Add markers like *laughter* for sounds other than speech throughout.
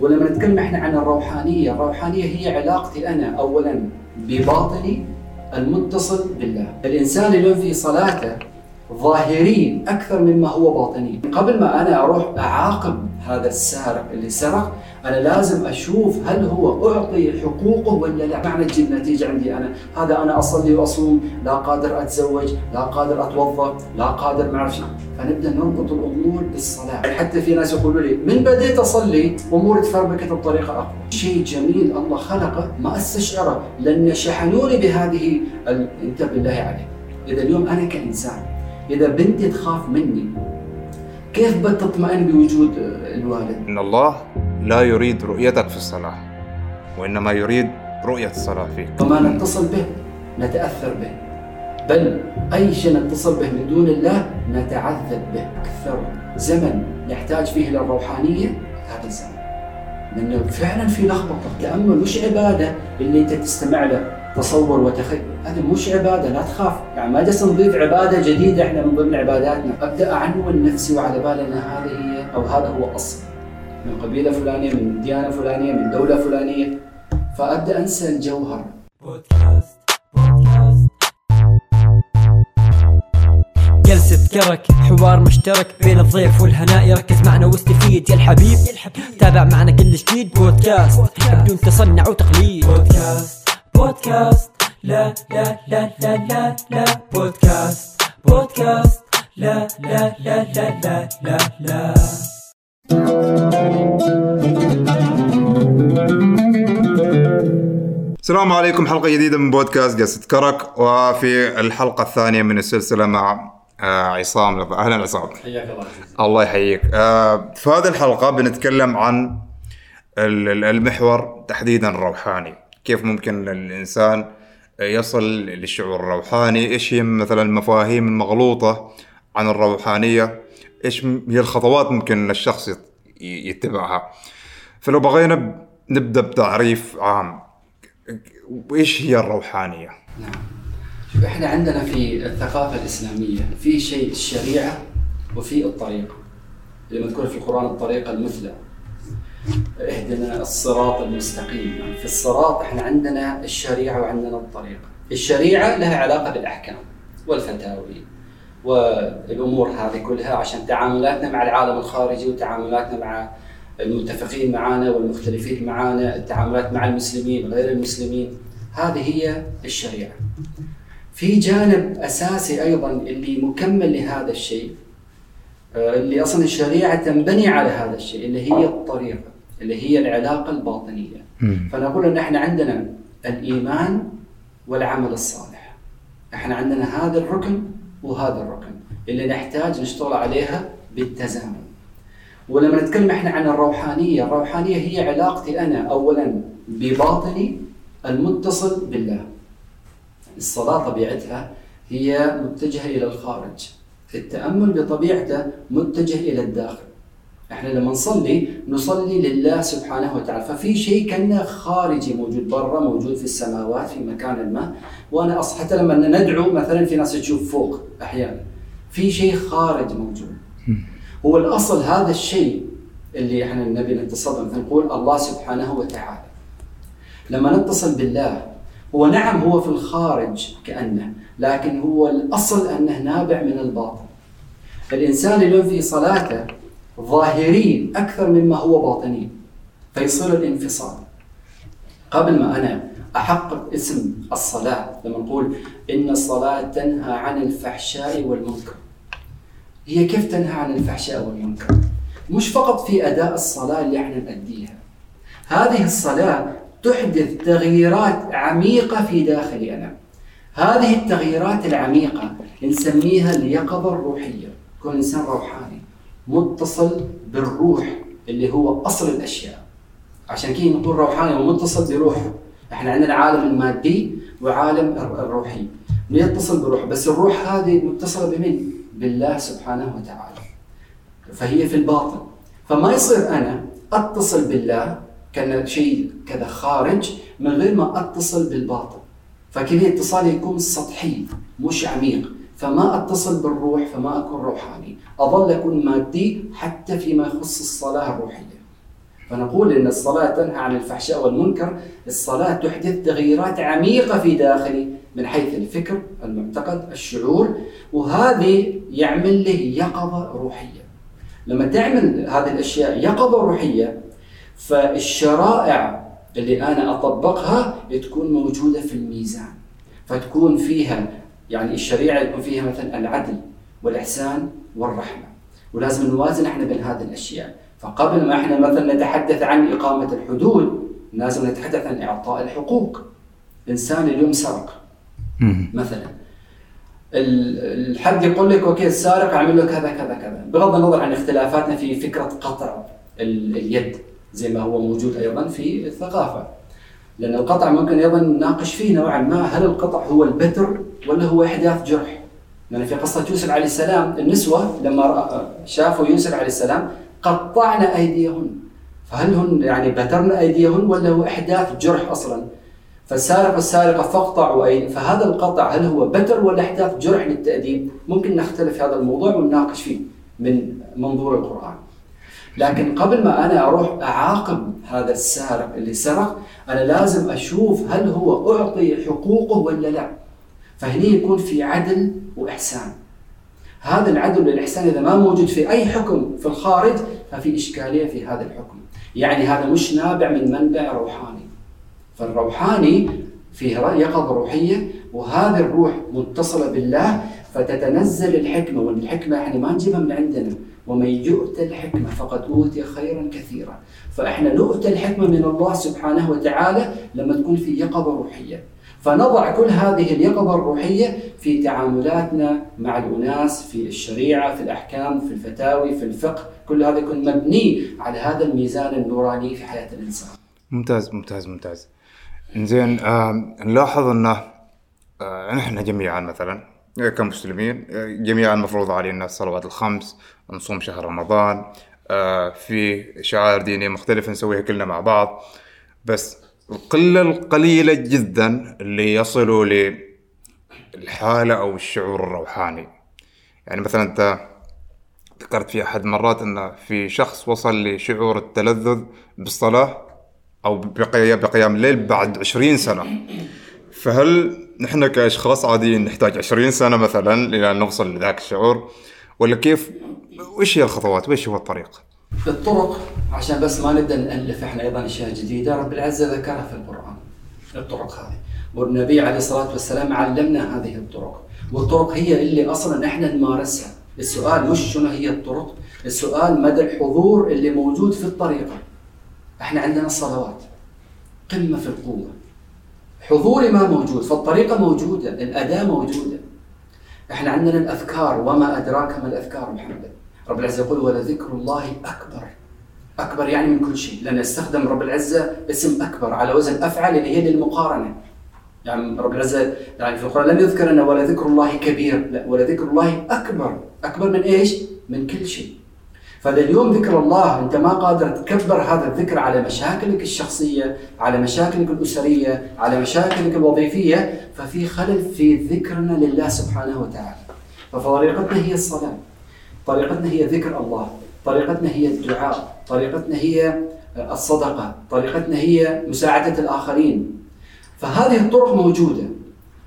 ولما نتكلم إحنا عن الروحانية، الروحانية هي علاقتي أنا اولا بباطني المتصل بالله، الإنسان اللي في صلاته ظاهري أكثر مما هو باطني، قبل ما أنا أروح أعاقب هذا السارق اللي سرق، أنا لازم أشوف هل هو أعطي حقوقه ولا لا، معنى تجيب نتيجة عندي أنا، هذا أنا أصلي وأصوم، لا قادر أتزوج، لا قادر اتوظف، لا قادر ما أعرف فنبدأ نربط الأمور بالصلاة، حتى في ناس يقولوا لي من بديت أصلي أموري تفربكت بطريقه أقوى، شيء جميل الله خلقه ما استشعره لأن شحنوني بهذه انت بالله عليك، إذا اليوم أنا كإنسان إذا بنتي تخاف مني كيف بتطمئن بوجود الوالد؟ إن الله لا يريد رؤيتك في الصلاة وإنما يريد رؤية الصلاة فيك. وما نتصل به نتأثر به بل أي شيء نتصل به من دون الله نتعذب به. أكثر زمن نحتاج فيه للروحانيه هذا الزمن. لأنه فعلا في لخبطة، التامل مش عبادة اللي أنت تستمع له تصور وتخيل. هذا مش عبادة لا تخاف. يعني ما جالس نضيف عبادة جديدة إحنا من ضمن عباداتنا. أبدأ اعنون نفسي وعلى بالي ان هذه هي أو هذا هو أصل. من قبيلة فلانية من ديانة فلانية من دولة فلانية. فأبدأ أنسى الجوهر. بودكاست بودكاست جلسة كرك حوار مشترك بين الضيف والهناء يركز معنا واستفيد يا الحبيب تابع معنا كل جديد بودكاست بدون تصنع وتقليد بودكاست بودكاست لا لا لا لا لا لا بودكاست بودكاست لا لا لا لا لا لا لا السلام عليكم حلقة جديدة من بودكاست قصة كرك وفي الحلقة الثانية من السلسلة مع آه عصام أهلا عصام. حياك الله الله يحييك. آه في هذه الحلقة بنتكلم عن المحور تحديدا الروحاني كيف ممكن الإنسان يصل للشعور الروحاني؟ إيش هي مثلا المفاهيم المغلوطه عن الروحانية؟ إيش هي الخطوات ممكن الشخص يتبعها؟ فلو بغينا نبدأ بتعريف عام وايش هي الروحانية؟ نعم. شوف إحنا عندنا في الثقافة الإسلامية في شيء الشريعة وفي الطريقة. اللي مذكور في القرآن الطريقة المثلى. إهدنا الصراط المستقيم. يعني في الصراط إحنا عندنا الشريعة وعندنا الطريقة. الشريعة لها علاقة بالأحكام والفتاوي والأمور هذه كلها عشان تعاملاتنا مع العالم الخارجي وتعاملاتنا مع المتفقين معنا والمختلفين معنا التعاملات مع المسلمين وغير المسلمين. هذه هي الشريعة. في جانب أساسي أيضا اللي مكمل لهذا الشيء آه، اللي أصلا الشريعة تنبني على هذا الشيء اللي هي الطريقة اللي هي العلاقة الباطنية. فنقول إن إحنا عندنا الإيمان والعمل الصالح. إحنا عندنا هذا الركن وهذا الركن اللي نحتاج نشتغل عليها بالتزامن. ولما نتكلم إحنا عن الروحانية الروحانية هي علاقتي أنا اولا بباطني المتصل بالله. الصلاة طبيعتها هي متجهة إلى الخارج. التأمل بطبيعته متجه إلى الداخل. إحنا لما نصلي نصلي لله سبحانه وتعالى. ففي شيء كأنه خارجي موجود برا موجود في السماوات في مكان ما. وأنا أص... حتى لما ندعو مثلا في ناس تشوف فوق أحيانا. في شيء خارج موجود. هو الأصل هذا الشيء اللي إحنا النبي نتصل مثلا نقول الله سبحانه وتعالى. لما نتصل بالله هو نعم هو في الخارج كأنه لكن هو الأصل أنه نابع من الباطن. الإنسان اللي في صلاته ظاهري أكثر مما هو باطني فيصير الانفصال. قبل ما أنا أحقق اسم الصلاة لما نقول إن الصلاة تنهى عن الفحشاء والمنكر. هي كيف تنهى عن الفحشاء والمنكر؟ مش فقط في أداء الصلاة اللي إحنا نأديها. هذه الصلاة تحدث تغييرات عميقة في داخلي أنا. هذه التغييرات العميقة نسميها اليقظة الروحية. كون إنسان روحاني متصل بالروح اللي هو أصل الأشياء. عشان كذا نقول روحاني ومتصل بروحه إحنا عندنا عالم المادي وعالم الروحي. يتصل بروح بس الروح هذه متصلة بمن؟ بالله سبحانه وتعالى. فهي في الباطن. فما يصير أنا أتصل بالله كان شيء كذا خارج من غير ما أتصل بالباطن فكذا اتصال يكون سطحي مش عميق. فما أتصل بالروح فما أكون روحاني. أظل أكون مادي حتى فيما يخص الصلاة الروحية. فنقول إن الصلاة تنهى عن الفحشاء والمنكر، الصلاة تحدث تغييرات عميقة في داخلي من حيث الفكر، المعتقد، الشعور، وهذه يعمل له يقظة روحية. لما تعمل هذه الأشياء يقظة روحية فالشرائع اللي أنا أطبقها تكون موجودة في الميزان. فتكون فيها يعني الشريعة يكون فيها مثلا العدل والإحسان والرحمة. ولازم نوازن إحنا بين هذه الأشياء. فقبل ما إحنا مثلا نتحدث عن إقامة الحدود لازم نتحدث عن إعطاء الحقوق إنسان اليوم سرق مثلا الحد يقول لك أوكي السارق اعمل له كذا كذا كذا بغض النظر عن اختلافاتنا في فكرة قطع اليد زي ما هو موجود أيضا في الثقافة لأن القطع ممكن أيضا نناقش فيه نوعا ما هل القطع هو البتر ولا هو إحداث جرح لأن في قصة يوسف عليه السلام النسوة لما شافوا يوسف عليه السلام قطعنا أيديهن فهل هن يعني بترن أيديهن ولا هو إحداث جرح أصلا؟ فالسارق والسارقة فاقطعوا ايدي فهذا القطع هل هو بتر ولا إحداث جرح للتأديب؟ ممكن نختلف في هذا الموضوع ونناقش فيه من منظور القرآن. لكن قبل ما أنا أروح أعاقب هذا السارق اللي سرق أنا لازم أشوف هل هو أعطي حقوقه ولا لا. فهني يكون في عدل وإحسان. هذا العدل والإحسان إذا ما موجود في أي حكم في الخارج ففي إشكالية في هذا الحكم يعني هذا مش نابع من منبع روحاني فالروحاني فيه يقظة روحية وهذه الروح متصلة بالله فتتنزل الحكمة والحكمة إحنا ما نجيبها من عندنا ومن يؤتى الحكمة فقد أوتي خيرا كثيرا. فإحنا نؤتى الحكمة من الله سبحانه وتعالى لما تكون في يقظة روحية. فنضع كل هذه اليقظة الروحية في تعاملاتنا مع الأناس في الشريعة في الأحكام في الفتاوي في الفقه. كل هذا يكون مبني على هذا الميزان النوراني في حياة الإنسان. ممتاز ممتاز ممتاز. زين آه نلاحظ أنه آه نحن جميعا مثلا كمسلمين جميعا مفروض علينا الصلوات الخمس نصوم شهر رمضان. آه في شعائر دينية مختلفة نسويها كلنا مع بعض. بس القلة القليلة جدا اللي يصلوا للحالة أو الشعور الروحاني. يعني مثلا أنت ذكرت في أحد مرات أن في شخص وصل لشعور التلذذ بالصلاة أو بقيام الليل بعد عشرين سنة. فهل نحن كأشخاص عاديين نحتاج عشرين سنة مثلا لأن نوصل لذاك الشعور؟ ولا كيف؟ وإيش هي الخطوات؟ وإيش هو الطريق؟ الطرق عشان بس ما نبدأ نألف إحنا أيضا أشياء جديدة رب العزة ذكرها في القرآن الطرق هذه. والنبي عليه الصلاة والسلام علمنا هذه الطرق والطرق هي اللي أصلا إحنا نمارسها. السؤال مش شنو هي الطرق؟ السؤال مدى الحضور اللي موجود في الطريقة. إحنا عندنا الصلوات قمة في القوة. حضوري ما موجود فالطريقة موجودة الأداة موجودة. إحنا عندنا الاذكار وما أدراك ما الاذكار محمد؟ رب العزة يقول ولذكر الله أكبر. أكبر يعني من كل شيء. لأن استخدم رب العزة اسم أكبر على وزن أفعل اللي هي للمقارنة. يعني رب العزة يعني في القرآن لم يذكر أن ولذكر الله كبير لا ولذكر الله أكبر أكبر من إيش؟ من كل شيء. فإذا اليوم ذكر الله أنت ما قادر تكبر هذا الذكر على مشاكلك الشخصية على مشاكلك الأسرية على مشاكلك الوظيفية ففي خلل في ذكرنا لله سبحانه وتعالى. فطريقتنا هي الصلاة طريقتنا هي ذكر الله طريقتنا هي الدعاء طريقتنا هي الصدقة طريقتنا هي مساعدة الآخرين. فهذه الطرق موجودة.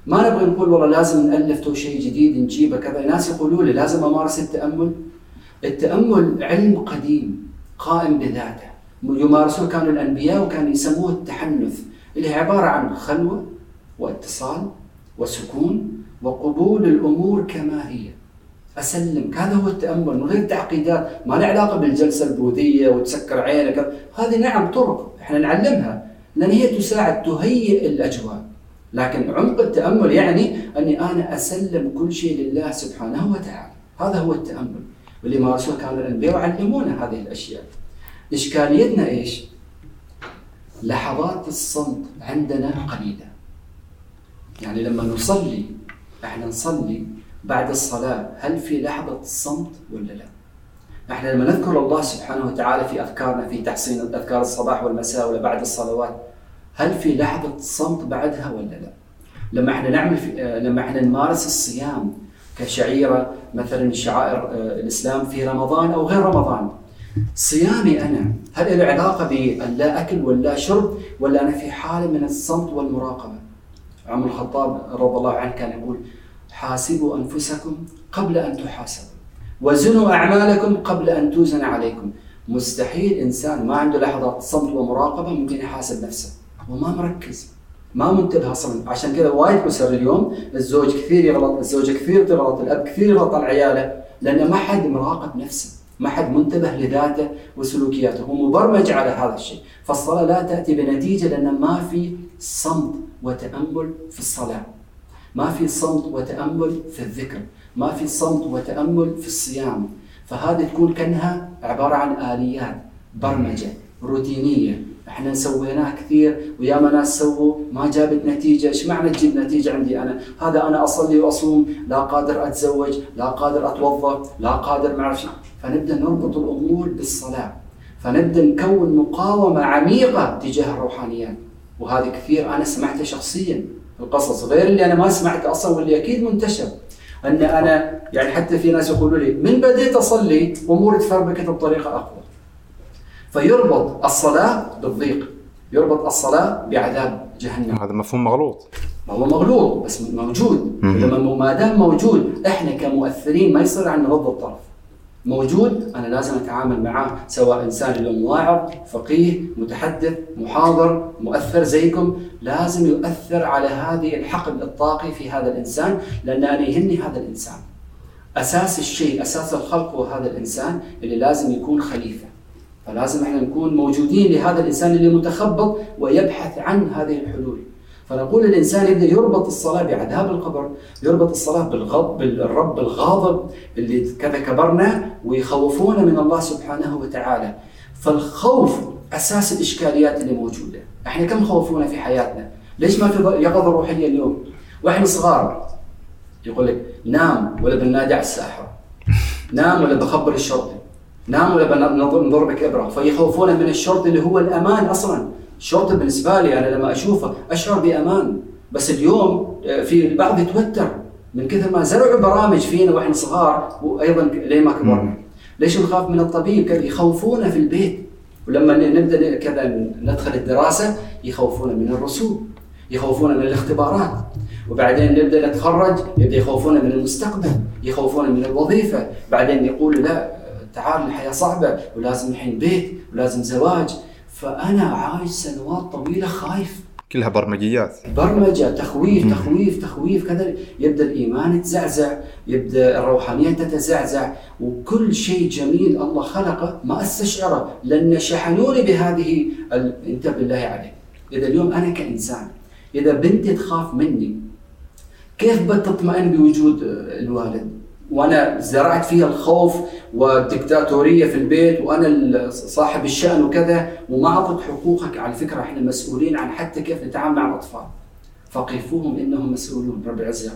ما نبغى نقول والله لازم نألف شيء جديد نجيبه كذا. ناس يقولوا لي لازم أمارس التأمل. التأمل علم قديم قائم بذاته. يمارسوه كانوا الأنبياء وكانوا يسموه التحنث. اللي هي عبارة عن خلوة واتصال وسكون وقبول الأمور كما هي. أسلم هذا هو التأمل من غير تعقيدات. ما له علاقة بالجلسة البوذية وتسكر عينك. هذه نعم طرق إحنا نعلمها. لأن هي تساعد تهيئ الأجواء. لكن عمق التأمل يعني أني أنا أسلم كل شيء لله سبحانه وتعالى. هذا هو التأمل. واللي مارسوه كانوا وعلمونا هذه الأشياء إشكاليتنا إيش؟ لحظات الصمت عندنا قليلة يعني لما نصلي إحنا نصلي بعد الصلاة هل في لحظة صمت ولا لا؟ إحنا لما نذكر الله سبحانه وتعالى في أذكارنا في تحصين أذكار الصباح والمساء ولا بعد الصلوات هل في لحظة صمت بعدها ولا لا؟ لما إحنا نعمل في لما إحنا نمارس الصيام كشعيرة مثلا شعائر الإسلام في رمضان أو غير رمضان. صيامي أنا هل له علاقة بأن لا أكل ولا شرب ولا أنا في حالة من الصمت والمراقبة؟ عمر الخطاب رضي الله عنه كان يقول حاسبوا أنفسكم قبل أن تحاسبوا وزنوا أعمالكم قبل أن توزن عليكم. مستحيل إنسان ما عنده لحظات صمت ومراقبة ممكن يحاسب نفسه وما مركز. ما منتبه أصلا. عشان كذا وايد بصير اليوم الزوج كثير يغلط الزوجة كثير تغلط الأب كثير يغلط على عياله لأن ما حد مراقب نفسه ما حد منتبه لذاته وسلوكياته هو مبرمج على هذا الشيء. فالصلاة لا تأتي بنتيجة لأن ما في صمت وتأمل في الصلاة. ما في صمت وتأمل في الذكر. ما في صمت وتأمل في الصيام. فهذه تكون كأنها عبارة عن آليات برمجة روتينية إحنا سويناه كثير وياما ناس سووا ما جابت نتيجة، إيش معنى تجيب نتيجة عندي أنا؟ هذا أنا أصلي وأصوم، لا قادر أتزوج، لا قادر اتوظف، لا قادر ما أعرف فنبدأ نربط الأمور بالصلاة، فنبدأ نكون مقاومة عميقة تجاه الروحانيات، وهذه كثير أنا سمعتها شخصيا في القصص، غير اللي أنا ما سمعته أصلا واللي أكيد منتشر. أن أنا يعني حتى في ناس يقولوا لي من بديت أصلي أموري تفربكت بطريقة أقوى. فيربط الصلاة بالضيق يربط الصلاة بعذاب جهنم. هذا مفهوم مغلوط. ما هو مغلوط بس موجود. لما ما دام موجود إحنا كمؤثرين ما يصير عندنا ضد الطرف. موجود أنا لازم أتعامل معاه سواء إنسان اليوم واعظ فقيه متحدث محاضر مؤثر زيكم. لازم يؤثر على هذه الحقل الطاقي في هذا الإنسان لأن أنا يهمني هذا الإنسان. أساس الشيء أساس الخلق هو هذا الإنسان اللي لازم يكون خليفة. فلازم إحنا نكون موجودين لهذا الإنسان اللي متخبط ويبحث عن هذه الحلول فنقول الانسان يبدا يربط الصلاة بعذاب القبر، يربط الصلاة بالغضب بالرب الغاضب اللي كذا كبرنا ويخوفونا من الله سبحانه وتعالى. فالخوف أساس الإشكاليات اللي موجودة، إحنا كم خوفونا في حياتنا؟ ليش ما في يقظه روحيه اليوم؟ وإحنا صغار يقول لك نام ولا بننادي على الساحر. نام ولا بخبر الشرطي. نام ولا نضربك ابره فيخوفون من الشرطي اللي هو الأمان أصلا. الشرطي بالنسبة لي أنا لما أشوفه أشعر بأمان. بس اليوم آه، في البعض يتوتر من كثر ما زرعوا برامج فينا وإحنا صغار وأيضا لين ما كبرنا. ليش نخاف من الطبيب؟ كذا يخوفونا في البيت. ولما نبدأ كذا ندخل الدراسة يخوفونا من الرسوم. يخوفونا من الاختبارات. وبعدين نبدأ نتخرج يبدأ يخوفونا من المستقبل. يخوفونا من الوظيفة. بعدين يقولوا لا تعال الحياة صعبة ولازم الحين بيت ولازم زواج. فأنا عايش سنوات طويلة خايف. كلها برمجيات. برمجة تخويف تخويف تخويف كذا. يبدأ الإيمان يتزعزع يبدأ الروحانية تتزعزع. وكل شيء جميل الله خلقه ما استشعره. لأن شحنوني بهذه انت بالله عليك. إذا اليوم أنا كإنسان إذا بنتي تخاف مني كيف بتطمئن بوجود الوالد؟ وأنا زرعت فيها الخوف والدكتاتورية في البيت وأنا صاحب الشأن وكذا وما اعطيت حقوقك. على فكرة إحنا مسؤولين عن حتى كيف نتعامل مع الأطفال. فقفوهم إنهم مسؤولون رب العزة.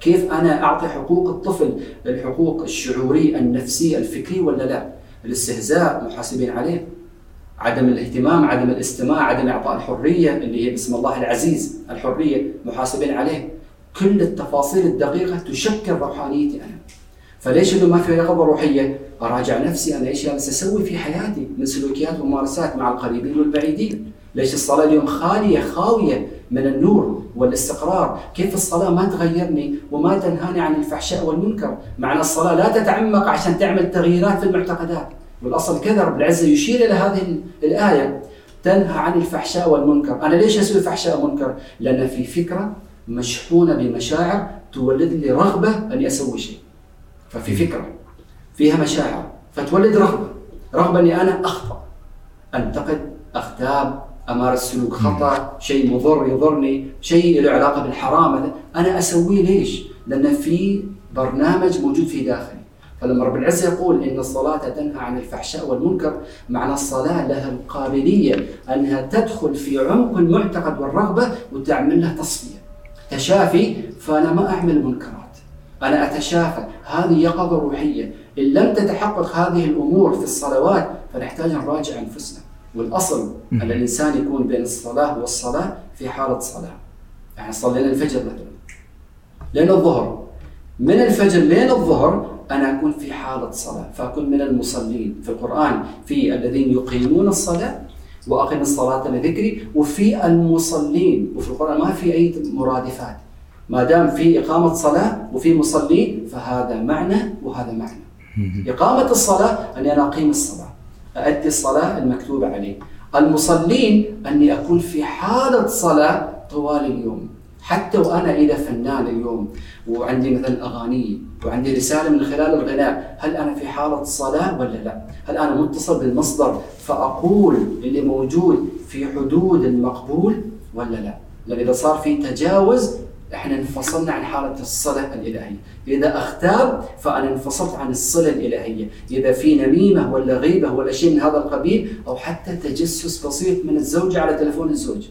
كيف أنا أعطي حقوق الطفل؟ الحقوق الشعورية النفسية الفكرية ولا لا؟ الاستهزاء محاسبين عليه. عدم الاهتمام عدم الاستماع عدم إعطاء الحرية اللي هي باسم الله العزيز الحرية محاسبين عليه. كل التفاصيل الدقيقة تشكل روحانيتي أنا فليش إنه ما في يقظه روحية؟ أراجع نفسي أنا إيش جالس أسوي في حياتي من سلوكيات وممارسات مع القريبين والبعيدين؟ ليش الصلاة اليوم خالية خاوية من النور والاستقرار؟ كيف الصلاة ما تغيرني وما تنهاني عن الفحشاء والمنكر؟ معنى الصلاة لا تتعمق عشان تعمل تغييرات في المعتقدات، والأصل كذا رب العزة يشير إلى هذه الآية تنهى عن الفحشاء والمنكر، أنا ليش أسوي فحشاء ومنكر؟ لأن في فكرة مشحونة بمشاعر تولد لي رغبة أني أسوي شيء. ففي فكرة. فيها مشاعر. فتولد رغبة، رغبة أني أنا أخطأ. أنتقد، أغتاب، امارس سلوك خطأ، شيء مضر يضرني، شيء له علاقة بالحرام، أنا أسويه ليش؟ لأن في برنامج موجود في داخلي. فلما رب العزة يقول إن الصلاة تنهى عن الفحشاء والمنكر معنى الصلاة لها القابلية أنها تدخل في عمق المعتقد والرغبة وتعمل له تصفية. تشافي فأنا ما أعمل منكرات. أنا أتشافى. هذه يقظة روحية. إن لم تتحقق هذه الأمور في الصلوات فنحتاج نراجع أنفسنا. والأصل أن الإنسان يكون بين الصلاة والصلاة في حالة صلاة. يعني صلينا الفجر مثلا. لين الظهر. من الفجر لين الظهر أنا أكون في حالة صلاة. فأكون من المصلين. في القرآن في الذين يقيمون الصلاة وأقم الصلاة لذكري وفي المصلين وفي القرآن ما في أي مرادفات. ما دام في إقامة صلاة وفي مصلين فهذا معنى وهذا معنى. إقامة الصلاة أني أنا أقيم الصلاة أؤدي الصلاة المكتوبة علي المصلين أني أكون في حالة صلاة طوال اليوم. حتى وأنا إذا فنان اليوم وعندي مثلا أغاني وعندي رسالة من خلال الغناء هل أنا في حالة صلاة ولا لا؟ هل أنا متصل بالمصدر فأقول اللي موجود في حدود المقبول ولا لا؟ لأن إذا صار في تجاوز إحنا انفصلنا عن حالة الصله الإلهية، إذا اختاب فأنا انفصلت عن الصله الإلهية، إذا في نميمة ولا غيبة ولا شيء من هذا القبيل أو حتى تجسس بسيط من الزوجه على تلفون الزوج.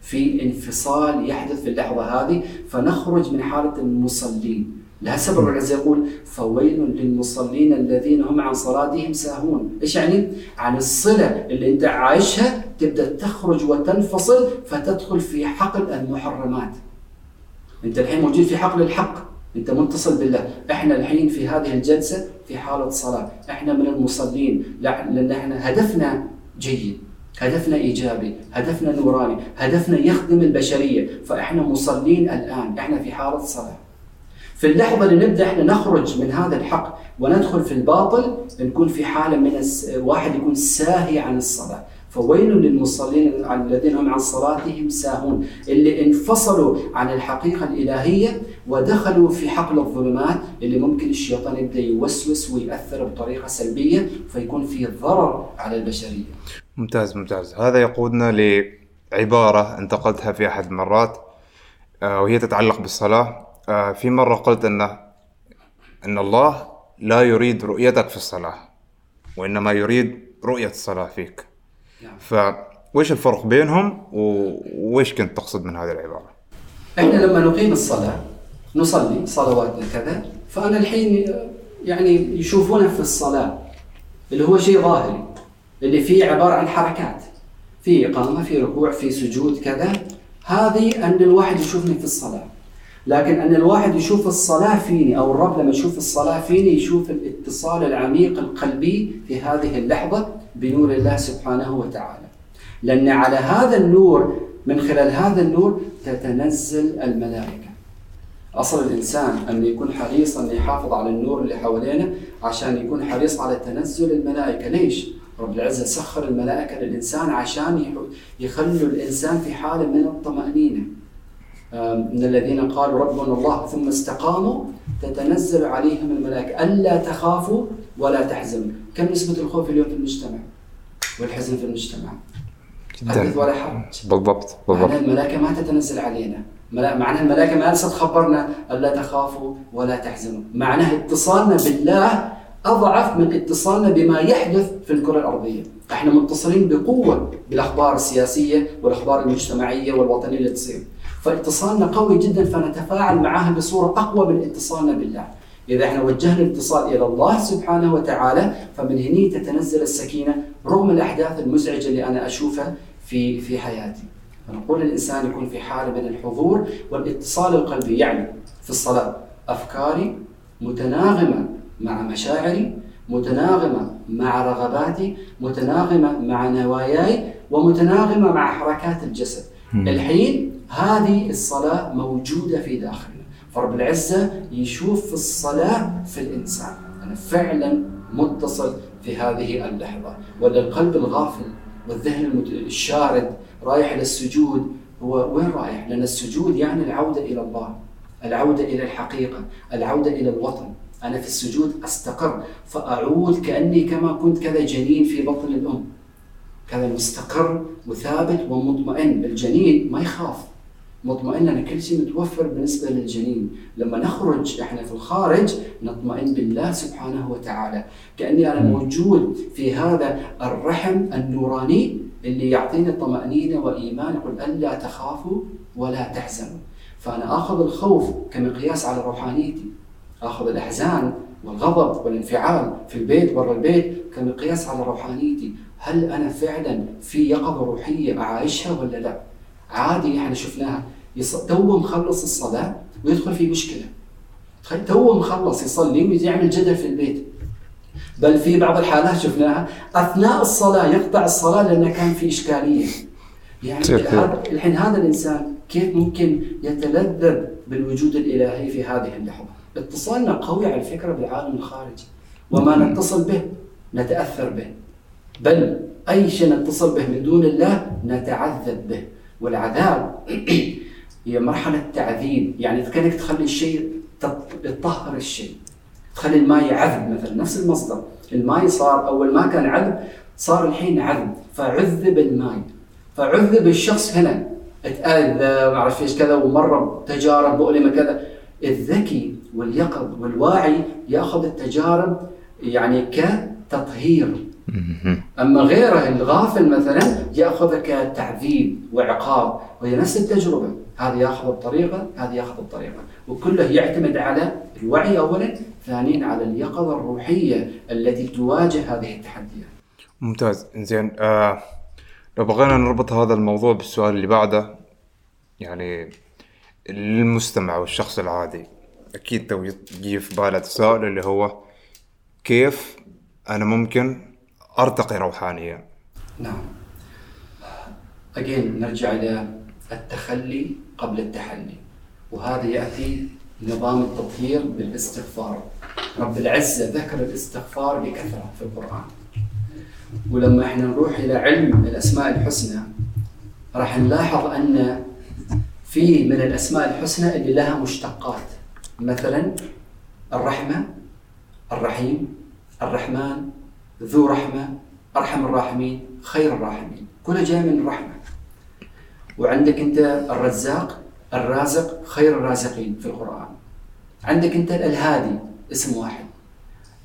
في انفصال يحدث في اللحظة هذه فنخرج من حالة المصلين. لهذا رب العزة يقول فويل للمصلين الذين هم عن صلاتهم ساهون. إيش يعني؟ عن الصلة اللي أنت عايشها تبدأ تخرج وتنفصل فتدخل في حقل المحرمات. أنت الحين موجود في حقل الحق. أنت متصل بالله. إحنا الحين في هذه الجلسة في حالة صلاة. إحنا من المصلين. لأن إحنا هدفنا جيد. هدفنا إيجابي هدفنا نوراني هدفنا يخدم البشرية. فإحنا مصلين الآن إحنا في حالة صلاه في اللحظة اللي نبدأ إحنا نخرج من هذا الحق وندخل في الباطل نكون في حالة من واحد يكون ساهي عن الصلاة. فويل للمصلين الذين هم عن صلاتهم ساهون. اللي انفصلوا عن الحقيقة الإلهية ودخلوا في حقل الظلمات اللي ممكن الشيطان يبدأ يوسوس ويأثر بطريقة سلبية فيكون في ضرر على البشرية. ممتاز ممتاز. هذا يقودنا لعبارة انتقلتها في أحد المرات آه، وهي تتعلق بالصلاة. آه، في مرة قلت أن أن الله لا يريد رؤيتك في الصلاة وإنما يريد رؤية الصلاة فيك. نعم. فويش الفرق بينهم؟ وويش كنت تقصد من هذه العبارة؟ إحنا لما نقيم الصلاة نصلي صلواتنا كذا فأنا الحين يعني يشوفونه في الصلاة اللي هو شيء ظاهري. اللي فيه عبارة عن حركات في إقامة في ركوع في سجود كذا. هذه أن الواحد يشوفني في الصلاة. لكن أن الواحد يشوف الصلاة فيني أو الرب لما يشوف الصلاة فيني يشوف الاتصال العميق القلبي في هذه اللحظة بنور الله سبحانه وتعالى. لأن على هذا النور من خلال هذا النور تتنزل الملائكة. أصل الإنسان أن يكون حريص أن يحافظ على النور اللي حوالينا عشان يكون حريص على تنزل الملائكة. ليش؟ رب العزة سخر الملائكة للإنسان عشان يخلوا الإنسان في حالة من الطمأنينة. من الذين قالوا ربنا الله ثم استقاموا تتنزل عليهم الملائكة. ألا تخافوا ولا تحزنوا. كم نسبة الخوف اليوم في المجتمع؟ والحزن في المجتمع. حدث ولا حرج. بالضبط بالضبط. الملائكة ما تتنزل علينا. معنى الملائكة ما لسه تخبرنا ألا تخافوا ولا تحزنوا. معناه اتصالنا بالله أضعف من اتصالنا بما يحدث في الكرة الأرضية. إحنا متصلين بقوة بالأخبار السياسية والأخبار المجتمعية والوطنية اللي تصير. فاتصالنا قوي جدا فنتفاعل معها بصورة أقوى من اتصالنا بالله. إذا إحنا وجهنا الاتصال إلى الله سبحانه وتعالى فمن هني تتنزل السكينة رغم الأحداث المزعجة اللي أنا أشوفها في في حياتي. فنقول الإنسان يكون في حالة من الحضور والاتصال القلبي يعني في الصلاة أفكاري متناغمة مع مشاعري متناغمة مع رغباتي متناغمة مع نواياي ومتناغمة مع حركات الجسد. الحين هذه الصلاة موجودة في داخلنا. فرب العزة يشوف الصلاة في الإنسان. أنا فعلا متصل في هذه اللحظة. ولا القلب الغافل والذهن الشارد رايح إلى السجود هو وين رايح؟ لأن السجود يعني العودة إلى الله العودة إلى الحقيقة العودة إلى الوطن. أنا في السجود أستقر فأعود كأني كما كنت كذا جنين في بطن الأم. كذا مستقر وثابت ومطمئن. الجنين ما يخاف. مطمئن أن كل شيء متوفر بالنسبة للجنين، لما نخرج إحنا في الخارج نطمئن بالله سبحانه وتعالى، كأني أنا موجود في هذا الرحم النوراني اللي يعطيني طمأنينة وإيمان يقول ألا تخافوا ولا تحزنوا. فأنا آخذ الخوف كمقياس على روحانيتي، آخذ الأحزان والغضب والانفعال في البيت برا البيت كمقياس على روحانيتي، هل أنا فعلا في يقظة روحية أعايشها ولا لا؟ عادي إحنا شفناها تو مخلص الصلاة ويدخل في مشكلة تخيل تو مخلص يصلي ويجي يعمل جدل في البيت بل في بعض الحالات شفناها أثناء الصلاة يقطع الصلاة لأنه كان في إشكالية يعني؟ هذا الحين هذا الإنسان كيف ممكن يتلذذ بالوجود الإلهي في هذه اللحظة؟ اتصالنا قوي على فكره بالعالم الخارجي. وما نتصل به نتأثر به. بل أي شيء نتصل به من دون الله نتعذب به. والعذاب *clears throat* هي مرحلة تعذيب. يعني كانك تخلي الشيء تط- تطهر الشيء تخلي الماء عذب مثلا نفس المصدر الماء صار أول ما كان عذب صار الحين عذب. فعذب الماء. فعذب الشخص هنا. اتأذى ما أعرف إيش كذا ومر بتجارب مؤلمه كذا. الذكي واليقظ والواعي يأخذ التجارب يعني كتطهير. أما غيره الغافل مثلا ياخذها كتعذيب وعقاب وهي نفس التجربة. هذا يأخذ بطريقه هذا يأخذ بطريقه وكله يعتمد على الوعي اولا ثانيا على اليقظة الروحية التي تواجه هذه التحديات. ممتاز. زين آه لو بغينا نربط هذا الموضوع بالسؤال اللي بعده يعني للمستمع والشخص العادي. أكيد تو يجي في باله تساؤل اللي هو كيف أنا ممكن أرتقي روحانيا؟ نعم. أجين نرجع إلى التخلي قبل التحلي. وهذا يأتي نظام التطهير بالاستغفار. رب العزة ذكر الاستغفار بكثرة في القرآن. ولما إحنا نروح إلى علم الأسماء الحسنى راح نلاحظ أن في من الأسماء الحسنى اللي لها مشتقات. مثلا الرحمة الرحيم الرحمن ذو رحمة أرحم الراحمين خير الراحمين. كلها جاية من الرحمة. وعندك أنت الرزاق الرازق خير الرازقين في القرآن. عندك أنت الهادي اسم واحد.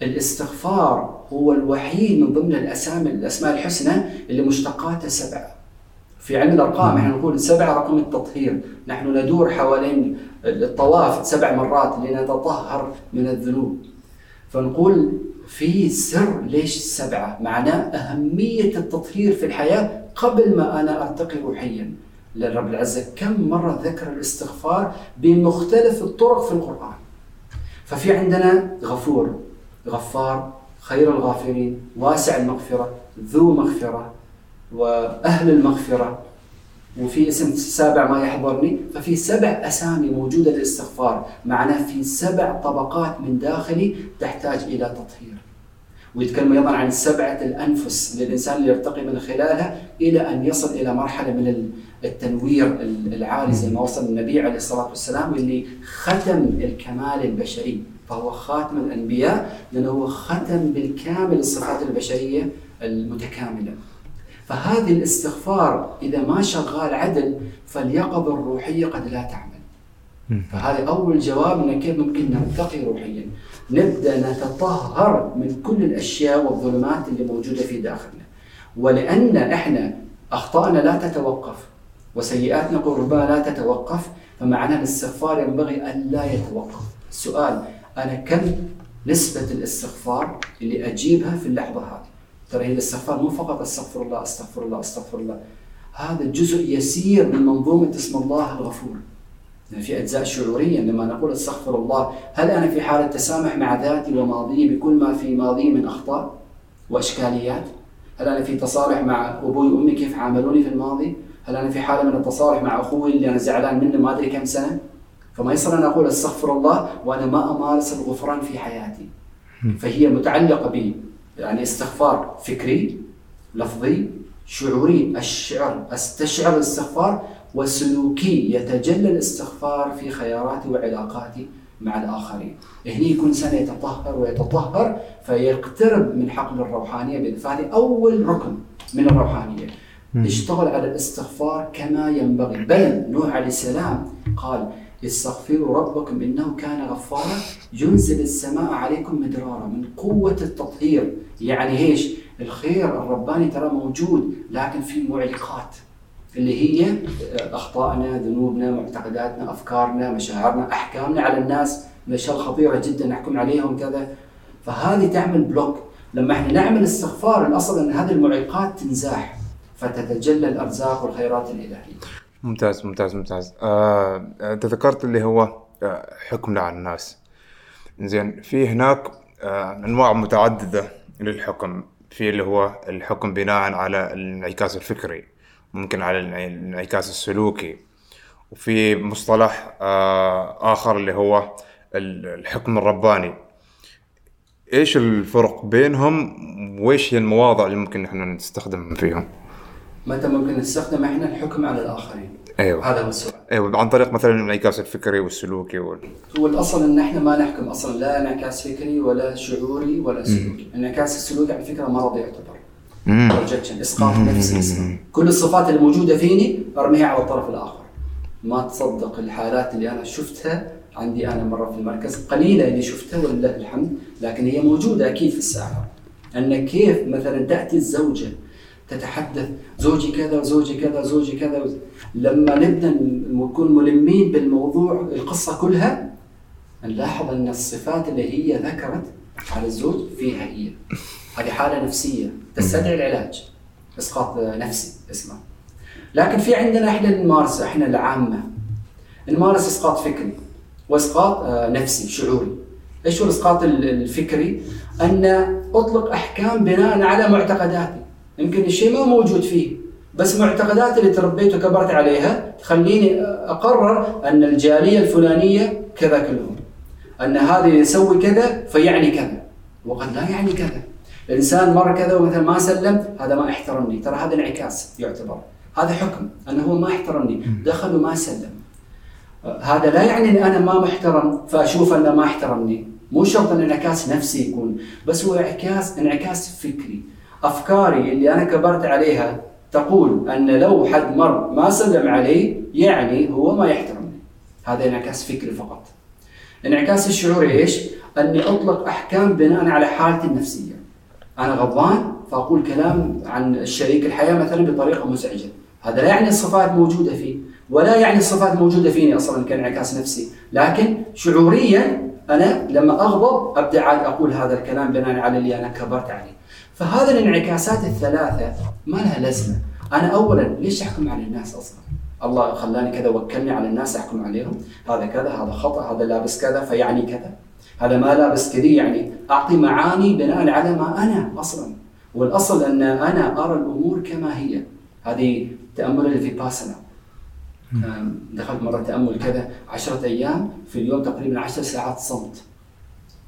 الاستغفار هو الوحيد من ضمن الأسامي الأسماء الحسنى اللي مشتقاتها سبعة. في علم الأرقام إحنا نقول سبعة رقم التطهير. نحن ندور حوالين الطواف سبع مرات لنتطهر من الذنوب. فنقول في سر ليش السبعة؟ معناه أهمية التطهير في الحياة قبل ما أنا أرتقي روحيا للرب العزة كم مرة ذكر الاستغفار بمختلف الطرق في القرآن. ففي عندنا غفور غفار خير الغافرين واسع المغفرة ذو مغفرة وأهل المغفرة. وفي اسم سابع ما يحضرني ففي سبع أسامي موجودة للاستغفار معناه في سبع طبقات من داخلي تحتاج إلى تطهير. ويتكلم أيضا عن سبعة الأنفس للإنسان اللي يرتقي من خلالها إلى أن يصل إلى مرحلة من التنوير العالي زي ما وصل النبي عليه الصلاة والسلام اللي ختم الكمال البشري فهو خاتم الأنبياء لأنه هو ختم بالكامل الصفات البشرية المتكاملة. فهذه الاستغفار إذا ما شغال عدل فاليقظة الروحية قد لا تعمل. فهذا أول جواب إن كيف ممكن نرتقي روحيا. نبدأ نتطهر من كل الأشياء والظلمات اللي موجودة في داخلنا. ولأن إحنا أخطائنا لا تتوقف وسيئاتنا ربما لا تتوقف فمعنى الاستغفار ينبغي أن لا يتوقف. السؤال أنا كم نسبة الاستغفار اللي أجيبها في اللحظة هذه؟ ترى هي الاستغفار مو فقط أستغفر الله أستغفر الله أستغفر الله. هذا جزء يسير من منظومة اسم الله الغفور. يعني في أجزاء شعورية لما نقول أستغفر الله هل أنا في حالة تسامح مع ذاتي وماضيي بكل ما في ماضي من أخطاء وإشكاليات؟ هل أنا في تصالح مع أبوي وأمي كيف عاملوني في الماضي؟ هل أنا في حالة من التصالح مع أخوي اللي أنا زعلان منه ما أدري كم سنة؟ فما يصير أنا أقول أستغفر الله وأنا ما أمارس الغفران في حياتي. فهي متعلقة بي. يعني استغفار فكري لفظي شعوري الشعر أستشعر الاستغفار وسلوكي يتجلى الاستغفار في خياراتي وعلاقاتي مع الآخرين. هنا يكون إنسان يتطهر ويتطهر فيقترب من حقل الروحانية فهذه أول ركن من الروحانية. اشتغل على الاستغفار كما ينبغي. بل نوح عليه السلام قال استغفروا ربكم إنه كان غفارا. ينزل السماء عليكم مدرارا من قوة التطهير. يعني إيش؟ الخير الرباني ترى موجود لكن في معلقات اللي هي أخطائنا، ذنوبنا، معتقداتنا، أفكارنا، مشاعرنا، أحكامنا على الناس، الاشياء الخطيره جدا نحكم عليهم كذا. فهذه تعمل بلوك لما إحنا نعمل استغفار الأصل إن هذه المعيقات تنزاح. فتتجلى الأرزاق والخيرات الإلهية. ممتاز ممتاز ممتاز. آه، انت ذكرت اللي هو آه، حكمنا على الناس. زين في هناك آه، أنواع متعددة للحكم. في اللي هو الحكم بناء على الانعكاس الفكري ممكن على الانعكاس السلوكي. وفي مصطلح آه، آخر اللي هو الحكم الرباني. إيش الفرق بينهم؟ وإيش هي المواضع اللي ممكن إحنا نستخدم فيهم؟ متى ممكن نستخدم إحنا الحكم على الآخرين؟ أيوه. هذا هو السؤال. أيوه عن طريق مثلا الانعكاس الفكري والسلوكي وال... هو الاصل إن إحنا ما نحكم أصلا لا انعكاس فكري ولا شعوري ولا سلوكي. الانعكاس السلوكي على فكرة مرض يعتبر. projection إسقاط نفسي. اسمه كل الصفات اللي موجوده فيني أرميها على الطرف الآخر. ما تصدق الحالات اللي أنا شفتها عندي أنا مرة في المركز. قليلة اللي شفتها ولله الحمد لكن هي موجودة أكيد في الساحة. أن كيف مثلا تأتي الزوجة تتحدث زوجي كذا وزوجي كذا وزوجي كذا. لما نبدأ نكون ملمين بالموضوع القصة كلها نلاحظ أن الصفات اللي هي ذكرت على الزوج فيها هي. هذه حالة نفسية تستدعي العلاج إسقاط نفسي اسمه لكن في عندنا إحنا نمارسه إحنا العامة نمارس إسقاط فكري وإسقاط آه، نفسي شعوري. إيش هو الإسقاط الفكري؟ أن أطلق أحكام بناء على معتقداتي. يمكن الشيء ما موجود فيه. بس معتقدات اللي تربيت وكبرت عليها تخليني أقرر أن الجالية الفلانية كذا كلهم. أن هذا يسوي كذا فيعني كذا. وقد لا يعني كذا. الإنسان مر كذا ومثلا ما سلم هذا ما احترمني. ترى هذا انعكاس يعتبر. هذا حكم أنه هو ما احترمني. دخل وما سلم. هذا لا يعني إن أنا ما محترم فأشوف أنه ما احترمني. مو شرط أن انعكاس نفسي يكون بس هو انعكاس انعكاس فكري. أفكاري اللي أنا كبرت عليها تقول أن لو حد مر ما سلم علي يعني هو ما يحترمني. هذا انعكاس فكري فقط. انعكاس الشعوري إيش؟ أني أطلق أحكام بناء على حالتي النفسية. أنا غضبان فأقول كلام عن شريك الحياة مثلا بطريقة مزعجة. هذا لا يعني الصفات موجودة فيه ولا يعني الصفات موجودة فيني أصلا كانعكاس نفسي. لكن شعوريا أنا لما أغضب أبدأ عاد أقول هذا الكلام بناء على اللي أنا كبرت عليه. فهذه الانعكاسات الثلاثة ما لها لازمة. أنا اولا ليش أحكم على الناس أصلا؟ الله خلاني كذا وكلني على الناس أحكم عليهم. هذا كذا هذا خطأ هذا لابس كذا فيعني كذا. هذا ما لابس كذي يعني أعطي معاني بناء على ما أنا أصلا. والأصل أن أنا أرى الأمور كما هي. هذه تأمل الفيباسنا دخلت مرة تأمل كذا 10 أيام في اليوم تقريبا 10 ساعات صمت.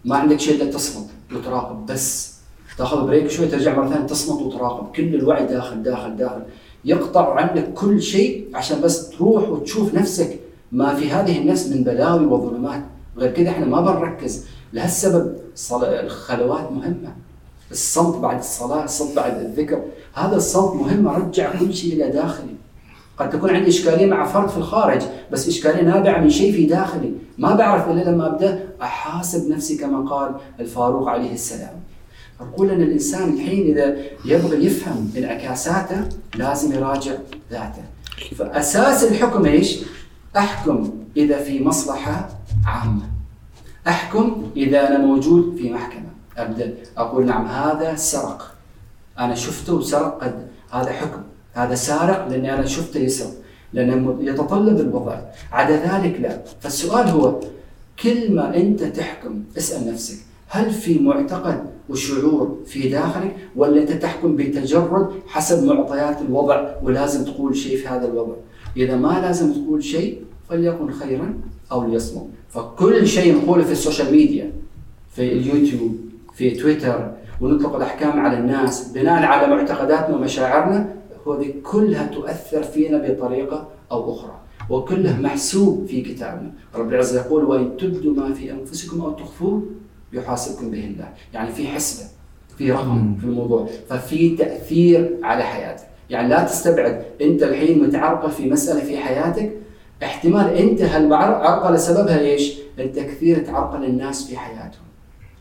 ما عندك شيء إلا تصمت وتراقب بس. تاخذ بريك شوي ترجع مرة ثانية تصمت وتراقب. كل الوعي داخل داخل داخل. يقطع عنك كل شيء عشان بس تروح وتشوف نفسك ما في هذه النفس من بلاوي وظلمات. غير كذا إحنا ما بنركز. لهالسبب الخلوات مهمة. الصمت بعد الصلاة الصمت بعد الذكر. هذا الصمت مهم ارجع كل شيء إلى داخلي. قد تكون عندي إشكالية مع فرد في الخارج بس إشكالية نابعة من شيء في داخلي. ما بعرف إلا لما أبدأ أحاسب نفسي كما قال الفاروق عليه السلام. أقول أن الإنسان الحين إذا يبغى يفهم انعكاساته لازم يراجع ذاته. فأساس الحكم إيش؟ أحكم إذا في مصلحة عامة. أحكم إذا أنا موجود في محكمة. أبدأ أقول نعم هذا سرق. أنا شفته وسرق قد. هذا حكم. هذا سارق لأني أنا شفته يسرق. لأنه يتطلب الوضع عدا ذلك لا. فالسؤال هو كل ما أنت تحكم اسأل نفسك هل في معتقد وشعور في داخلك ولا أنت تحكم بتجرد حسب معطيات الوضع ولازم تقول شيء في هذا الوضع. إذا ما لازم تقول شيء فليكن خيرا أو ليصمت فكل شيء نقوله في السوشيال ميديا في اليوتيوب في تويتر ونطلق الأحكام على الناس بناء على معتقداتنا ومشاعرنا هذه كلها تؤثر فينا بطريقة أو أخرى وكلها محسوب في كتابنا. رب العزة يقول وإن تبدوا ما في أنفسكم أو تخفوه يحاسبكم به الله يعني في حسبة في رقم في الموضوع. ففي تأثير على حياتك. يعني لا تستبعد. أنت الحين متعرقل في مسألة في حياتك. احتمال أنت هالعرقلة سببها إيش؟ أنت كثير تعرقل الناس في حياتهم.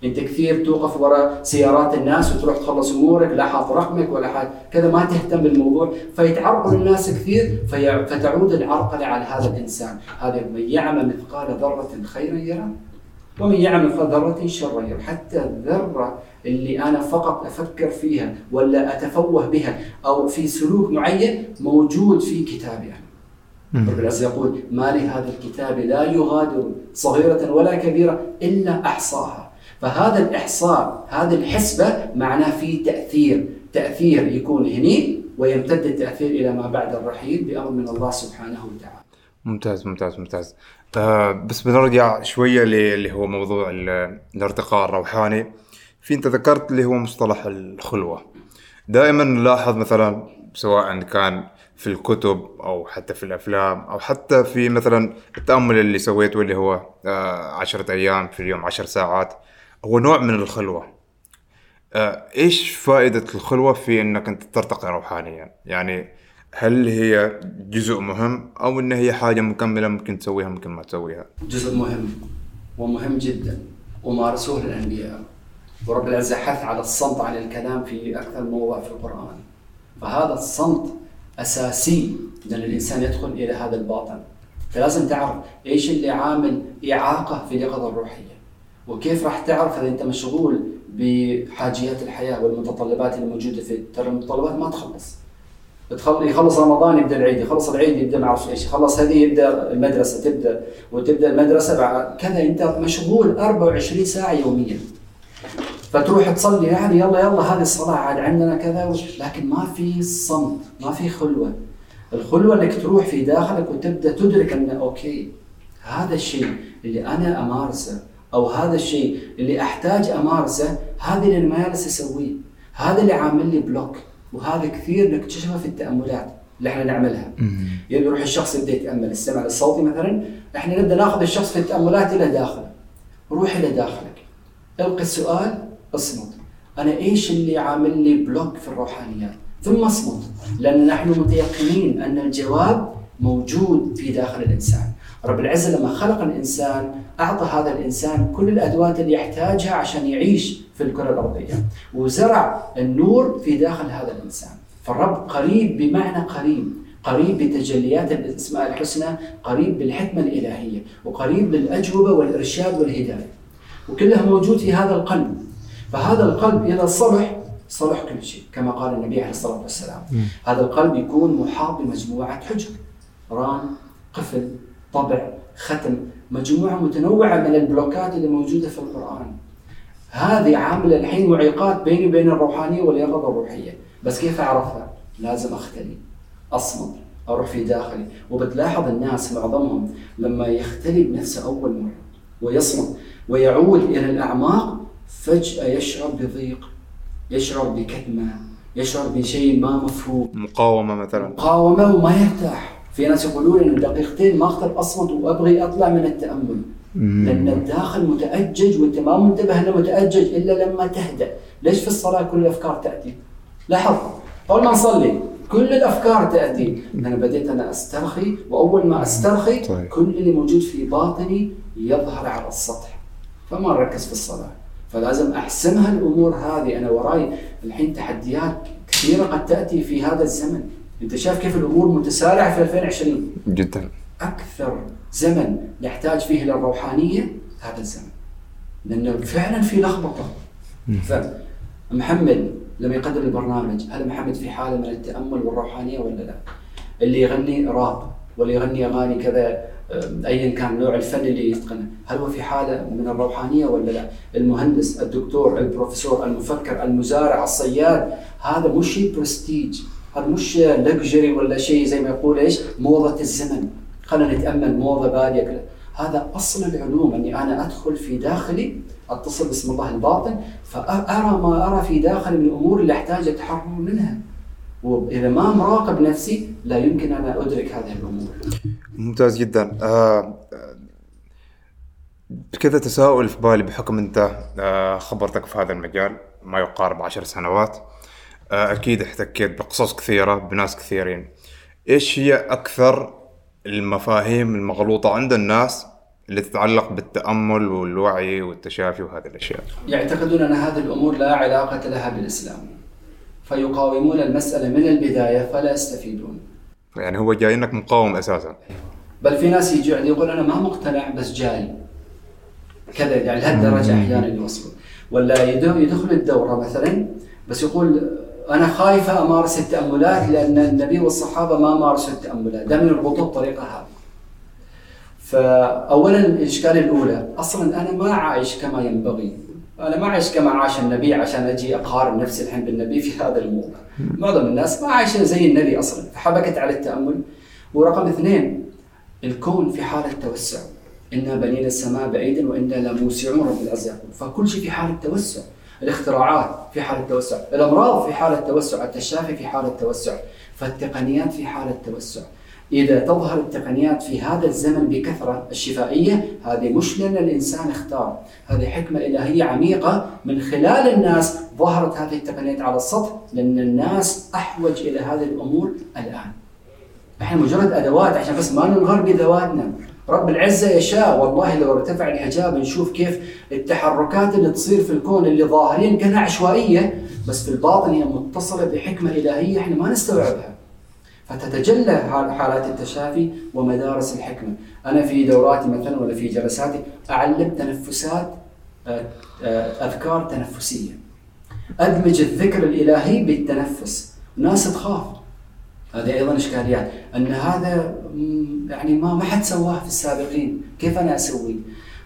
انت كثير توقف وراء سيارات الناس وتروح تخلص أمورك لا حاط رقمك ولا حاط كذا ما تهتم بالموضوع. فيتعرقل الناس كثير في فتعود العرقلة على هذا الإنسان. هذا من يعمل مثقال ذرة خيرا يرى ومن يعمل ذرة شرا يره حتى الذرة اللي أنا فقط أفكر فيها ولا أتفوه بها أو في سلوك معين موجود في كتابي أنا. رب العزة يقول ما لهذا الكتاب لا يغادر صغيرة ولا كبيرة إلا أحصاها. فهذا الإحصاء هذه الحسبة معناه في تأثير. تأثير يكون هني ويمتد التأثير إلى ما بعد الرحيل بأمر من الله سبحانه وتعالى. ممتاز ممتاز ممتاز. آه بس بنرجع شوية اللي هو موضوع ال- الارتقاء الروحاني. في انت ذكرت اللي هو مصطلح الخلوة؟ دائما نلاحظ مثلا سواء كان في الكتب أو حتى في الأفلام أو حتى في مثلا التأمل اللي سويته اللي هو آه عشرة أيام في اليوم عشر ساعات. هو نوع من الخلوة. آه، إيش فائدة الخلوة في إنك أنت ترتقي روحانيا؟ يعني هل هي جزء مهم أو إن هي حاجة مكملة ممكن تسويها ممكن ما تسويها؟ جزء مهم ومهم جدا ومارسوه الأنبياء. ورب العزة حث على الصمت عن الكلام في أكثر موضع في القرآن. فهذا الصمت أساسي لأن الإنسان يدخل إلى هذا الباطن. فلازم تعرف إيش اللي عامل إعاقة في اليقظة الروحية. وكيف راح تعرف إذا أنت مشغول بحاجيات الحياة والمتطلبات اللي موجوده في ترى المتطلبات ما تخلص. تخل- يخلص رمضان يبدأ العيد يخلص العيد يبدأ ما اعرف إيش يخلص هذه يبدأ المدرسة تبدأ وتبدأ المدرسة بعد كذا أنت مشغول 24 ساعة يوميا. فتروح تصلي يعني يلا يلا هذه الصلاة عاد عندنا كذا لكن ما في صمت ما في خلوة. الخلوة إنك تروح في داخلك وتبدأ تدرك إن أوكي هذا الشيء اللي أنا أمارسه أو هذا الشيء اللي أحتاج أمارسه هذا اللي أنا ما اسويه هذا اللي عامل لي block. وهذا كثير نكتشفه في التأملات اللي إحنا نعملها. يعني يروح الشخص يبدأ يتأمل. السمع الصوتي مثلا إحنا نبدأ نأخذ الشخص في التأملات إلى داخله. روح إلى داخلك. القي السؤال اصمت. أنا إيش اللي عامل لي block في الروحانيات؟ ثم اصمت. لأن نحن متيقنين أن الجواب موجود في داخل الإنسان. رب العزة لما خلق الإنسان أعطى هذا الإنسان كل الأدوات اللي يحتاجها عشان يعيش في الكرة الأرضية وزرع النور في داخل هذا الإنسان. فالرب قريب بمعنى قريب قريب بتجليات الأسماء الحسنى قريب بالحكمة الإلهية وقريب بالأجوبة والإرشاد والهداية. وكلها موجود في هذا القلب. فهذا القلب اذا صلح صلح كل شيء كما قال النبي عليه الصلاة والسلام. هذا القلب يكون محاط بمجموعة حجر ران قفل طبع ختم مجموعة متنوعة من البلوكات اللي موجودة في القرآن. هذه عاملة الحين معيقات بيني وبين الروحانية واليقظة الروحية. بس كيف أعرفها؟ لازم أختلي اصمت أروح في داخلي. وبتلاحظ الناس معظمهم لما يختلي بنفسه أول مرة ويصمت ويعود إلى الأعماق فجأة يشعر بضيق يشعر بكتمة يشعر بشيء ما مفهوم. مقاومة مثلا. مقاومة وما يرتاح. في ناس يقولون إن دقيقتين ما أقدر اصمت وأبغي أطلع من التأمل. لأن الداخل متأجج وأنت ما منتبه إنه متأجج إلا لما تهدأ. ليش في الصلاة كل الأفكار تأتي؟ لاحظ أول ما نصلي كل الأفكار تأتي. أنا بديت أنا أسترخي وأول ما أسترخي طيب. كل اللي موجود في باطني يظهر على السطح. فما نركز في الصلاة. فلازم أحسمها الأمور هذه. أنا وراي الحين تحديات كثيرة قد تأتي في هذا الزمن. انت شايف كيف الأمور متسارعة في 2020 جدا. أكثر زمن نحتاج فيه إلى الروحانية هذا الزمن. لأنه فعلا في لخبطة. فمحمد لما يقدم البرنامج. هل محمد في حالة من التأمل والروحانية ولا لا؟ اللي يغني راب واللي يغني أغاني كذا ايا كان نوع الفن اللي يتقنه، هل هو في حالة من الروحانية ولا لا؟ المهندس، الدكتور، البروفيسور، المفكر، المزارع، الصياد، هذا مش شيء برستيج، هذا مش لكجري ولا شيء زي ما يقول إيش؟ موضة الزمن، خلينا نتأمل موضة باديه كذا، هذا أصل العلوم أني أنا أدخل في داخلي أتصل باسم الله الباطن فأرى ما أرى في داخلي من الأمور اللي أحتاج أتحرر منها. وإذا ما مراقب نفسي لا يمكن أن أدرك هذه الأمور. ممتاز جدا آه آه، كذا تساؤل في بالي بحكم أنت آه خبرتك في هذا المجال ما يقارب عشر سنوات أكيد احتكيت بقصص كثيرة بناس كثيرين إيش هي أكثر المفاهيم المغلوطة عند الناس اللي تتعلق بالتأمل والوعي والتشافي وهذه الأشياء يعتقدون أن هذه الأمور لا علاقة لها بالإسلام. فيقاومون المسألة من البداية فلا يستفيدون. يعني هو جاي إنك مقاوم أساسا بل في ناس يجي يقول أنا ما مقتنع بس جاي. كذا يعني لهالدرجة أحيانا يوصلون. ولا يدخل الدورة مثلا بس يقول أنا خايفة أمارس التأملات لأن النبي والصحابة ما مارسوا التأملات. دائما يربطوا بالطريقة هذه. فاولا الاشكاليه الأولى أصلا أنا ما عايش كما ينبغي. أنا ما عايش كما عاش النبي عشان أجي أقارن نفسي الحين بالنبي في هذا الموضوع. معظم الناس ما عايشين زي النبي أصلا. فحبكت على التأمل. ورقم اثنين الكون في حالة توسع. إنا بنينا السماء بعيدا وإنا لموسعون رب يقول فكل شيء في حالة توسع. الاختراعات في حاله توسع الأمراض في حاله توسع التشافي في حاله توسع فالتقنيات في حاله توسع إذا تظهر التقنيات في هذا الزمن بكثرة الشفائية هذه مش لأن الإنسان اختار هذه حكمة إلهية عميقة من خلال الناس ظهرت هذه التقنيات على السطح لأن الناس أحوج إلى هذه الأمور الآن. إحنا مجرد أدوات عشان بس ما ننغر بذواتنا. رب العزة يشاء. والله لو ارتفع الحجاب نشوف كيف التحركات اللي تصير في الكون اللي ظاهرين كانها عشوائية بس في الباطن هي متصلة بحكمة إلهية إحنا ما نستوعبها. فتتجلى حالات التشافي ومدارس الحكمة. أنا في دوراتي مثلا ولا في جلساتي أعلم تنفسات آه، آه، أذكار تنفسية. أدمج الذكر الإلهي بالتنفس. ناس تخاف. هذه أيضا إشكاليات. أن هذا يعني ما ما حد سواه في السابقين. كيف أنا اسويه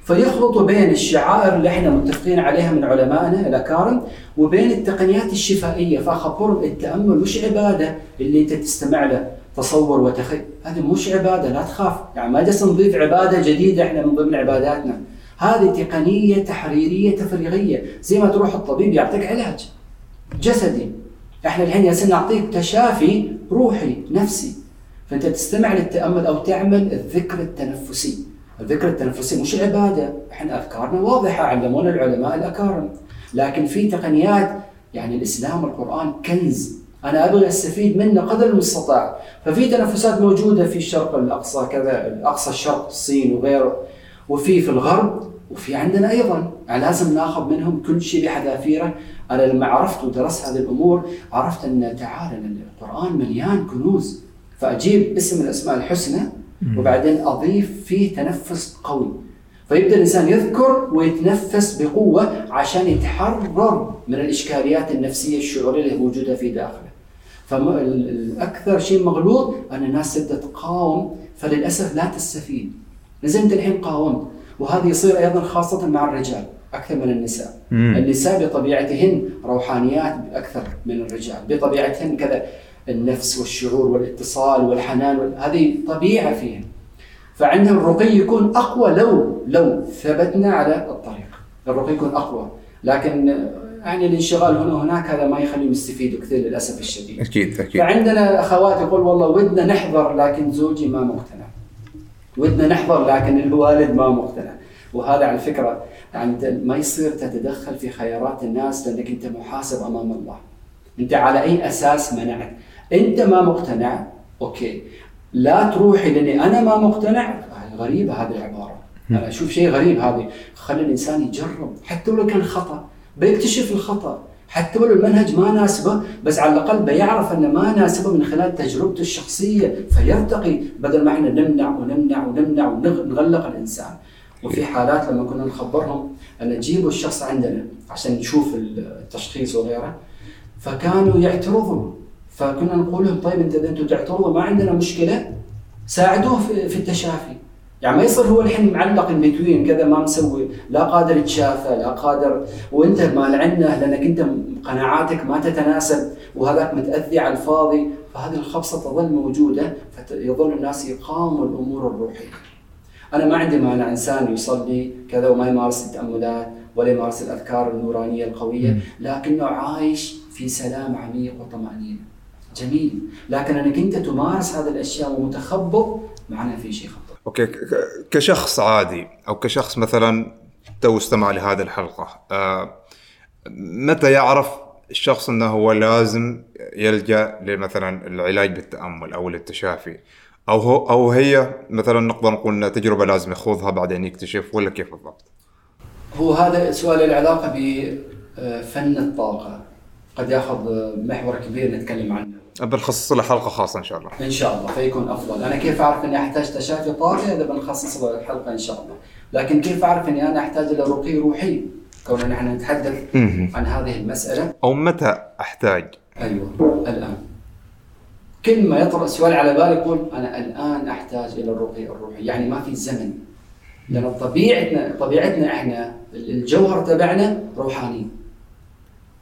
فيخلط بين الشعائر اللي إحنا متفقين عليها من علمائنا الاكارم وبين التقنيات الشفائية. فاخبرهم التأمل مش عبادة اللي أنت تستمع له؟ تصور وتخيل هذه مش عبادة لا تخاف. يعني ما جالس نضيف عبادة جديدة إحنا من ضمن عباداتنا. هذه تقنية تحريرية تفريغية. زي ما تروح الطبيب يعطيك علاج جسدي. إحنا الحين ياسين نعطيك تشافي روحي نفسي. فأنت تستمع للتأمل أو تعمل الذكر التنفسي. الذكر التنفسي مش عبادة. إحنا افكارنا واضحة علمونا العلماء الأكارم. لكن في تقنيات يعني الإسلام والقران كنز. أنا أبغى أستفيد منه قدر المستطاع. ففي تنفسات موجودة في الشرق الأقصى كذا اقصى الشرق الصين وغيره. وفي في الغرب وفي عندنا أيضا لازم ناخذ منهم كل شيء بحذافيره أنا لما عرفت ودرست هذه الأمور عرفت أن تعالى القرآن مليان كنوز فأجيب اسم الأسماء الحسنى وبعدين أضيف فيه تنفس قوي فيبدأ الإنسان يذكر ويتنفس بقوة عشان يتحرر من الإشكاليات النفسية الشعورية اللي موجودة في داخله. فالاكثر شيء مغلوط أن الناس تبدأ تقاوم فللأسف لا تستفيد. نزلت الحين قاومت وهذا يصير أيضا خاصة مع الرجال. أكثر من النساء. مم. النساء بطبيعتهن روحانيات أكثر من الرجال. بطبيعتهن كذا النفس والشعور والاتصال والحنان هذه طبيعة فيهن. فعندهم الرقي يكون أقوى لو لو ثبتنا على الطريق. الرقي يكون أقوى. لكن يعني الانشغال هنا وهناك هذا ما يخليهم يستفيدوا كثير للأسف الشديد. أكيد أكيد. فعندنا أخوات يقول والله ودنا نحضر لكن زوجي ما مقتنع. ودنا نحضر لكن الوالد ما مقتنع. وهذا على فكرة يعني ما يصير تتدخل في خيارات الناس لأنك أنت محاسب أمام الله. أنت على أي أساس منعت؟ أنت ما مقتنع؟ أوكي. لا تروحي لأني أنا ما مقتنع؟ غريبه هذه العبارة. أنا أشوف شيء غريب هذه. خلي الإنسان يجرب. حتى لو كان خطأ بيكتشف الخطأ. حتى لو المنهج ما ناسبه بس على الأقل بيعرف أنه ما ناسبه من خلال تجربته الشخصية. فيرتقي بدل ما إحنا نمنع ونمنع ونمنع ونغلق الإنسان. وفي حالات لما كنا نخبرهم أن جيبوا الشخص عندنا عشان نشوف التشخيص وغيره فكانوا يعترضوا فكنا نقول لهم طيب انت أنتم تعترضوا ما عندنا مشكلة ساعدوه في التشافي. يعني ما يصير هو الحين معلق البتوين كذا ما مسوي لا قادر يتشافى لا قادر وانت مال عنه لأنك انت قناعاتك ما تتناسب وهذاك متأذي على الفاضي فهذه الخبصة تظل موجودة فيظل الناس يقاوموا الأمور الروحية. أنا ما عندي مانع إنسان يصلي كذا وما يمارس التأملات ولا يمارس الأذكار النورانية القوية لكنه عايش في سلام عميق وطمأنينة. جميل. لكن أنك انت تمارس هذه الأشياء ومتخبط معناه في شيء خطر okay كشخص عادي أو كشخص مثلا تو استمع لهذه الحلقة آه متى يعرف الشخص إنه هو لازم يلجأ لمثلا العلاج بالتأمل أو للتشافي أو هو أو هي مثلا نقدر نقول إنها تجربة لازم يخوضها بعدين يكتشف ولا كيف بالضبط؟ هو هذا سؤال له علاقة بفن الطاقة. قد يأخذ محور كبير نتكلم عنه. بنخصص له حلقة خاصة إن شاء الله. إن شاء الله فيكون أفضل. أنا كيف أعرف إني أحتاج تشافي طاقه إذا بنخصص له حلقه إن شاء الله. لكن كيف أعرف إني أنا أحتاج إلى رقي روحي؟ كوننا نحن نتحدث عن هذه المسألة. أو متى أحتاج؟ أيوه الآن. كل ما يطرأ سؤال على بالي يقول أنا الآن أحتاج إلى الرقي الروحي. يعني ما في زمن. لأن طبيعتنا طبيعتنا إحنا الجوهر تبعنا روحاني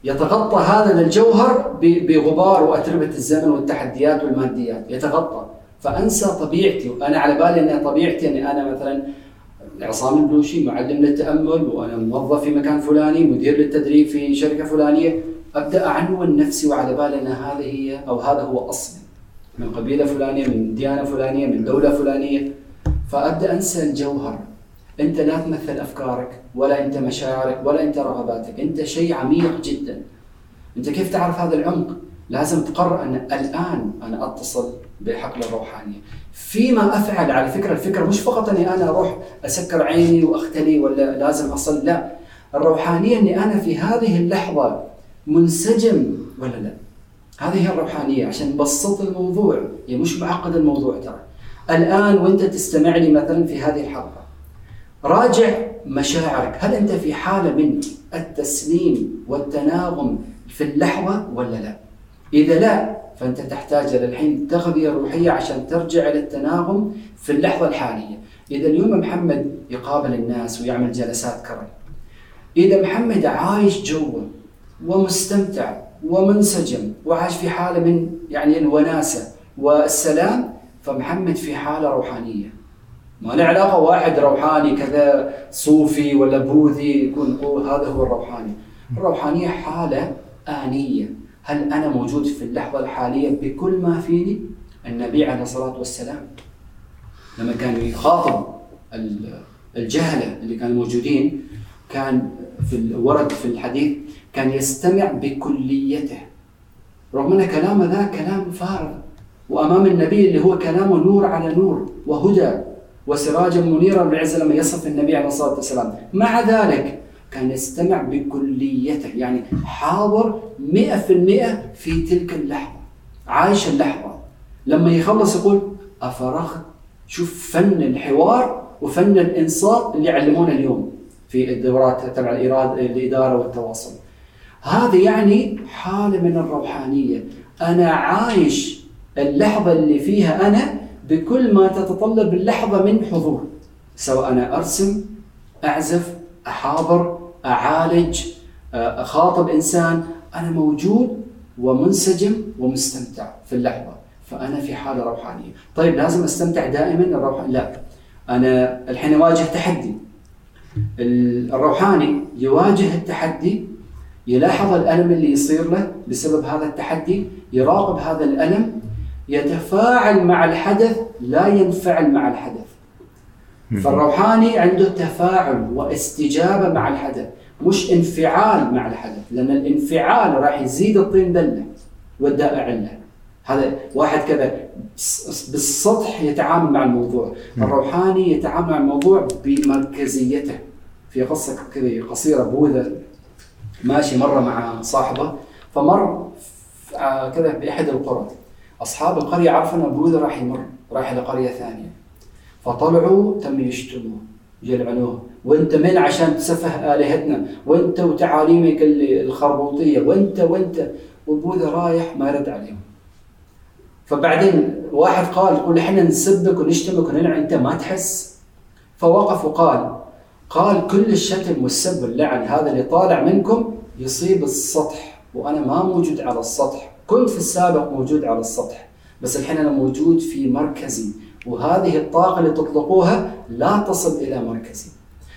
يتغطى هذا الجوهر بغبار وأتربة الزمن والتحديات والماديات. يتغطى. فأنسى طبيعتي. وأنا على بالي ان طبيعتي. اني أنا مثلا عصام البلوشي معلم للتأمل وأنا موظف في مكان فلاني مدير للتدريب في شركة فلانية. أبدأ أعنون نفسي وعلى بالي أن هذه هي أو هذا هو اصلي من قبيلة فلانية من ديانة فلانية من دولة فلانية. فأبدأ أنسى الجوهر. أنت لا تمثل أفكارك ولا أنت مشاعرك ولا أنت رغباتك. أنت شيء عميق جدا. أنت كيف تعرف هذا العمق؟ لازم تقرر أن الآن أنا أتصل بحقل الروحانية. فيما أفعل على فكرة الفكرة مش فقط أني أنا أروح أسكر عيني وأختلي ولا لازم أصل لا. الروحانية أني أنا في هذه اللحظة منسجم ولا لا؟ هذه هي الروحانية. عشان نبسط الموضوع هي مش معقد الموضوع ترى. الآن وأنت تستمع لي مثلا في هذه الحلقة. راجع مشاعرك. هل أنت في حالة من التسليم والتناغم في اللحظة ولا لا؟ إذا لا فأنت تحتاج إلى الحين تغذية روحية عشان ترجع إلى التناغم في اللحظة الحالية. إذا اليوم محمد يقابل الناس ويعمل جلسات كرم. إذا محمد عايش جوا ومستمتع ومنسجم وعايش في حالة من يعني الوناسة والسلام فمحمد في حالة روحانية. ما له علاقة واحد روحاني كذا صوفي ولا بوذي يكون هذا هو الروحاني. الروحانية حالة آنية. هل أنا موجود في اللحظة الحالية بكل ما فيني؟ النبي عليه الصلاة والسلام لما كان يخاطب ال- الجهلة اللي كانوا موجودين كان في الورد في الحديث كان يستمع بكليته. رغم أن كلامه ذا كلام فارغ وأمام النبي اللي هو كلامه نور على نور وهدى. وسراجا منيرا بالعزه لما يصف النبي عليه الصلاة والسلام. مع ذلك كان يستمع بكليته يعني حاضر 100% في تلك اللحظة عايش اللحظة. لما يخلص يقول أفرغت شوف فن الحوار وفن الإنصات اللي يعلمونا اليوم في الدورات تبع الإدارة والتواصل. هذه يعني حالة من الروحانية. أنا عايش اللحظة اللي فيها أنا بكل ما تتطلب اللحظة من حضور سواء أنا أرسم أعزف أحاضر أعالج أخاطب إنسان أنا موجود ومنسجم ومستمتع في اللحظة فأنا في حالة روحانية. طيب لازم أستمتع دائما الروح لا أنا الحين أواجه تحدي. الروحاني يواجه التحدي يلاحظ الألم اللي يصير له بسبب هذا التحدي يراقب هذا الألم يتفاعل مع الحدث لا ينفعل مع الحدث. فالروحاني عنده تفاعل واستجابة مع الحدث مش انفعال مع الحدث لأن الانفعال راح يزيد الطين بلة والداء علة. هذا واحد كذا بالسطح يتعامل مع الموضوع. الروحاني يتعامل مع الموضوع بمركزيته. في قصة كذا قصيرة بوذا ماشي مرة مع صاحبه فمر كذا بأحد القرى. أصحاب القرية عرفوا أن بوذا راح يمر راح إلى قرية ثانية. فطلعوا تم يشتموه يلعنوه. وأنت من عشان تسفه آلهتنا؟ وأنت وتعاليمك الخربوطية. وانت وأنت. وبوذا رايح ما يرد عليهم. فبعدين واحد قال يقول إحنا نسبك ونشتمك ونلعن. أنت ما تحس. فوقف وقال قال كل الشتم والسب واللعن هذا اللي طالع منكم يصيب السطح وأنا ما موجود على السطح. كنت في السابق موجود على السطح بس الحين أنا موجود في مركزي وهذه الطاقة اللي تطلقوها لا تصل إلى مركزي.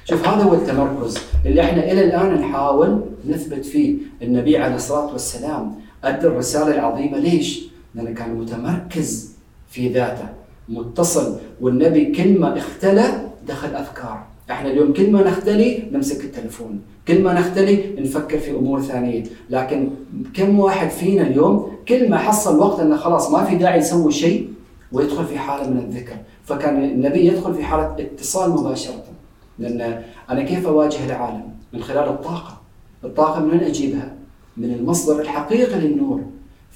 شوف هذا هو التمركز اللي إحنا إلى الآن نحاول نثبت فيه. النبي عليه الصلاة والسلام أدى الرسالة العظيمة ليش؟ لأنه كان متمركز في ذاته متصل والنبي كل ما اختلى دخل أفكار. إحنا اليوم كل ما نختلي نمسك التليفون كل ما نختلي نفكر في أمور ثانية. لكن كم واحد فينا اليوم كل ما حصل وقت إنه خلاص ما في داعي يسوي شيء ويدخل في حالة من الذكر. فكان النبي يدخل في حالة اتصال مباشرة. لأن أنا كيف أواجه العالم؟ من خلال الطاقة. الطاقة من وين أجيبها؟ من المصدر الحقيقي للنور.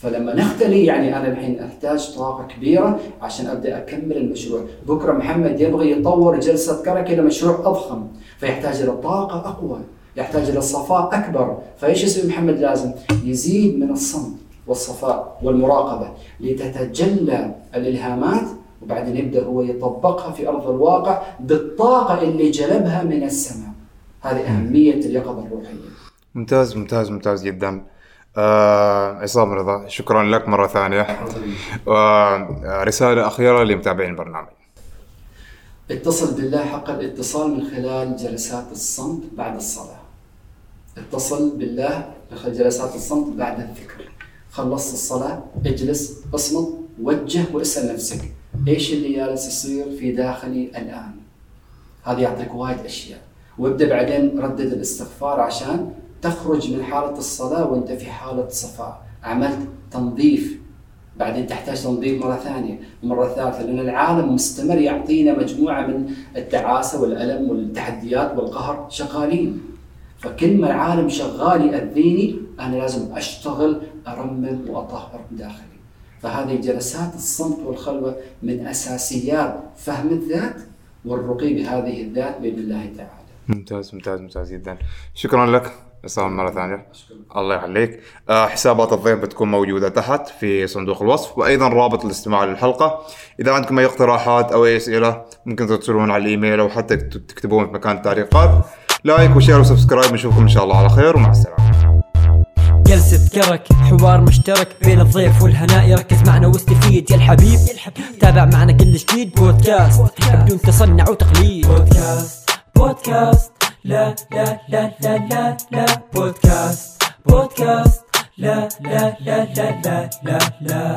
فلما نختلي يعني أنا الحين أحتاج طاقة كبيرة عشان أبدأ أكمل المشروع، بكرة محمد يبغى يطور جلسة كرك إلى مشروع أضخم، فيحتاج إلى طاقة أقوى، يحتاج إلى صفاء أكبر، فإيش يسوي محمد لازم؟ يزيد من الصمت، والصفاء والمراقبة لتتجلى الإلهامات وبعدين يبدأ هو يطبقها في أرض الواقع بالطاقة اللي جلبها من السماء. هذه أهمية اليقظة الروحية. ممتاز ممتاز ممتاز جدا. آه عصام رضا شكرا لك مرة ثانية. ورسالة أخيرة لمتابعين البرنامج اتصل بالله حق الاتصال من خلال جلسات الصمت بعد الصلاة. اتصل بالله من خلال جلسات الصمت بعد الذكر. خلصت الصلاة اجلس اصمت وجه واسأل نفسك إيش اللي جالس يصير في داخلي الآن؟ هذا يعطيك وايد أشياء. وابدأ بعدين ردد الاستغفار عشان تخرج من حالة الصلاة وأنت في حالة صفاء. عملت تنظيف. بعدين تحتاج تنظيف مرة ثانية. مرة ثالثة لأن العالم مستمر يعطينا مجموعة من التعاسة والألم والتحديات والقهر شغالين. فكل ما العالم شغال يأذيني أنا لازم أشتغل أرمم وأطهر داخلي. فهذه جلسات الصمت والخلوة من أساسيات فهم الذات والرقي بهذه الذات بإذن الله تعالى. ممتاز ممتاز ممتاز جدا. شكرا لك. عصام مرة ثانية. الله يخليك. آه، حسابات الضيف بتكون موجودة تحت في صندوق الوصف وأيضا رابط الاستماع للحلقة. إذا عندكم أي اقتراحات أو أي أسئلة ممكن ترسلون على الإيميل أو حتى تكتبون في مكان التعليقات. like و share و subscribe نشوفكم إن شاء الله على خير ومع السلامة. جلسة كرك حوار مشترك بين الضيف والهناء ركز معنا واستفيد. يا الحبيب تابع معنا كل جديد. بودكاست بدون تصنع وتقليد. بودكاست بودكاست. لا لا لا لا لا لا بودكاست بودكاست لا لا لا لا لا لا لا